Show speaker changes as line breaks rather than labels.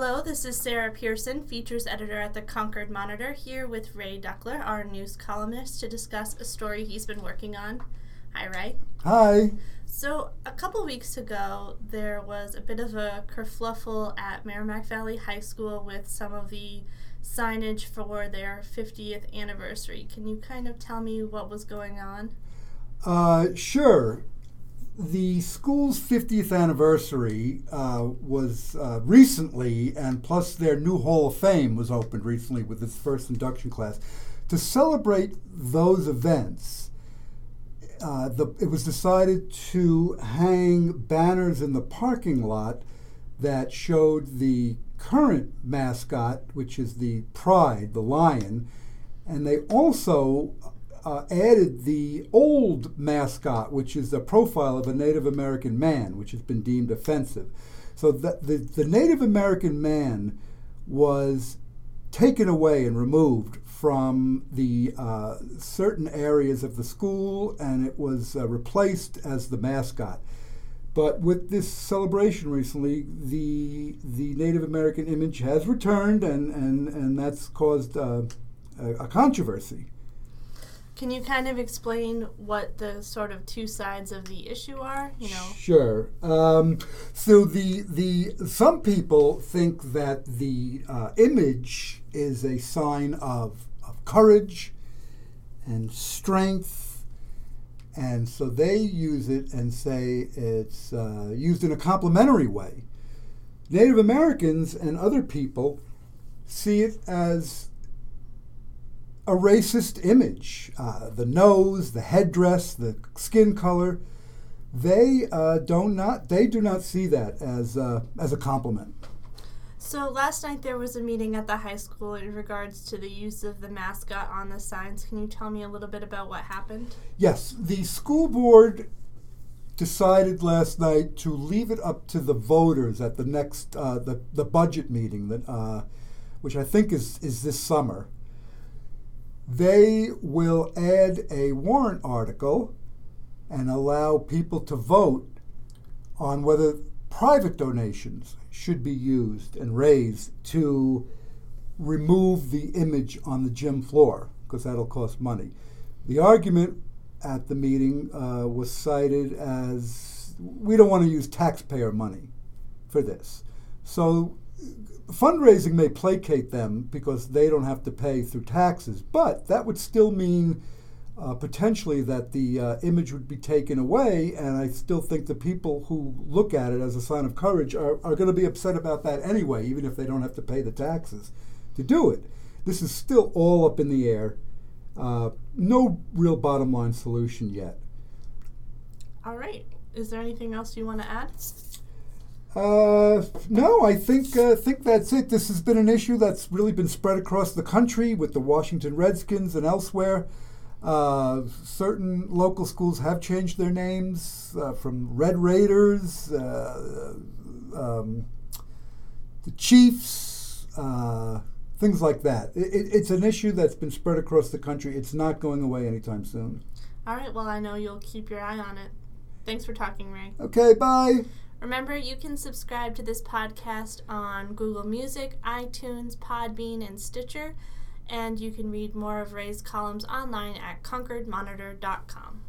Hello, this is Sarah Pearson, features editor at the Concord Monitor, here with Ray Duckler, our news columnist, to discuss a story he's been working on. Hi, Ray.
Hi.
So, a couple weeks ago, there was a bit of a kerfluffle at Merrimack Valley High School with some of the signage for their 50th anniversary. Can you kind of tell me what was going on?
Uh, sure. The school's 50th anniversary uh, was uh, recently, and plus their new Hall of Fame was opened recently with its first induction class. To celebrate those events, uh, the, it was decided to hang banners in the parking lot that showed the current mascot, which is the Pride, the lion, and they also uh, added the old mascot, which is the profile of a Native American man, which has been deemed offensive. So the, the, the Native American man was taken away and removed from the uh, certain areas of the school, and it was uh, replaced as the mascot. But with this celebration recently, the the Native American image has returned, and and and that's caused uh, a, a controversy.
Can you kind of explain what the sort of two sides of the issue are? You know.
Sure. Um, so the the some people think that the uh, image is a sign of of courage and strength, and so they use it and say it's uh, used in a complimentary way. Native Americans and other people see it as a racist image. Uh, the nose, the headdress, the skin color, they uh, do not not they do not see that as uh, as a compliment.
So last night there was a meeting at the high school in regards to the use of the mascot on the signs. Can you tell me a little bit about what happened?
Yes, the school board decided last night to leave it up to the voters at the next uh, the the budget meeting that uh, which I think is is this summer they will add a warrant article and allow people to vote on whether private donations should be used and raised to remove the image on the gym floor because that'll cost money. The argument at the meeting uh, was cited as we don't want to use taxpayer money for this. So fundraising may placate them because they don't have to pay through taxes, but that would still mean uh, potentially that the uh, image would be taken away. And I still think the people who look at it as a sign of courage are, are going to be upset about that anyway, even if they don't have to pay the taxes to do it. This is still all up in the air. Uh, no real bottom line solution yet.
All right. Is there anything else you want to add?
Uh, no, I think uh, think that's it. This has been an issue that's really been spread across the country with the Washington Redskins and elsewhere. Uh, certain local schools have changed their names uh, from Red Raiders, uh, um, the Chiefs, uh, things like that. It, it, it's an issue that's been spread across the country. It's not going away anytime soon.
All right. Well, I know you'll keep your eye on it. Thanks for talking, Ray.
Okay. Bye.
Remember, you can subscribe to this podcast on Google Music, iTunes, Podbean, and Stitcher, and you can read more of Ray's columns online at concordmonitor.com.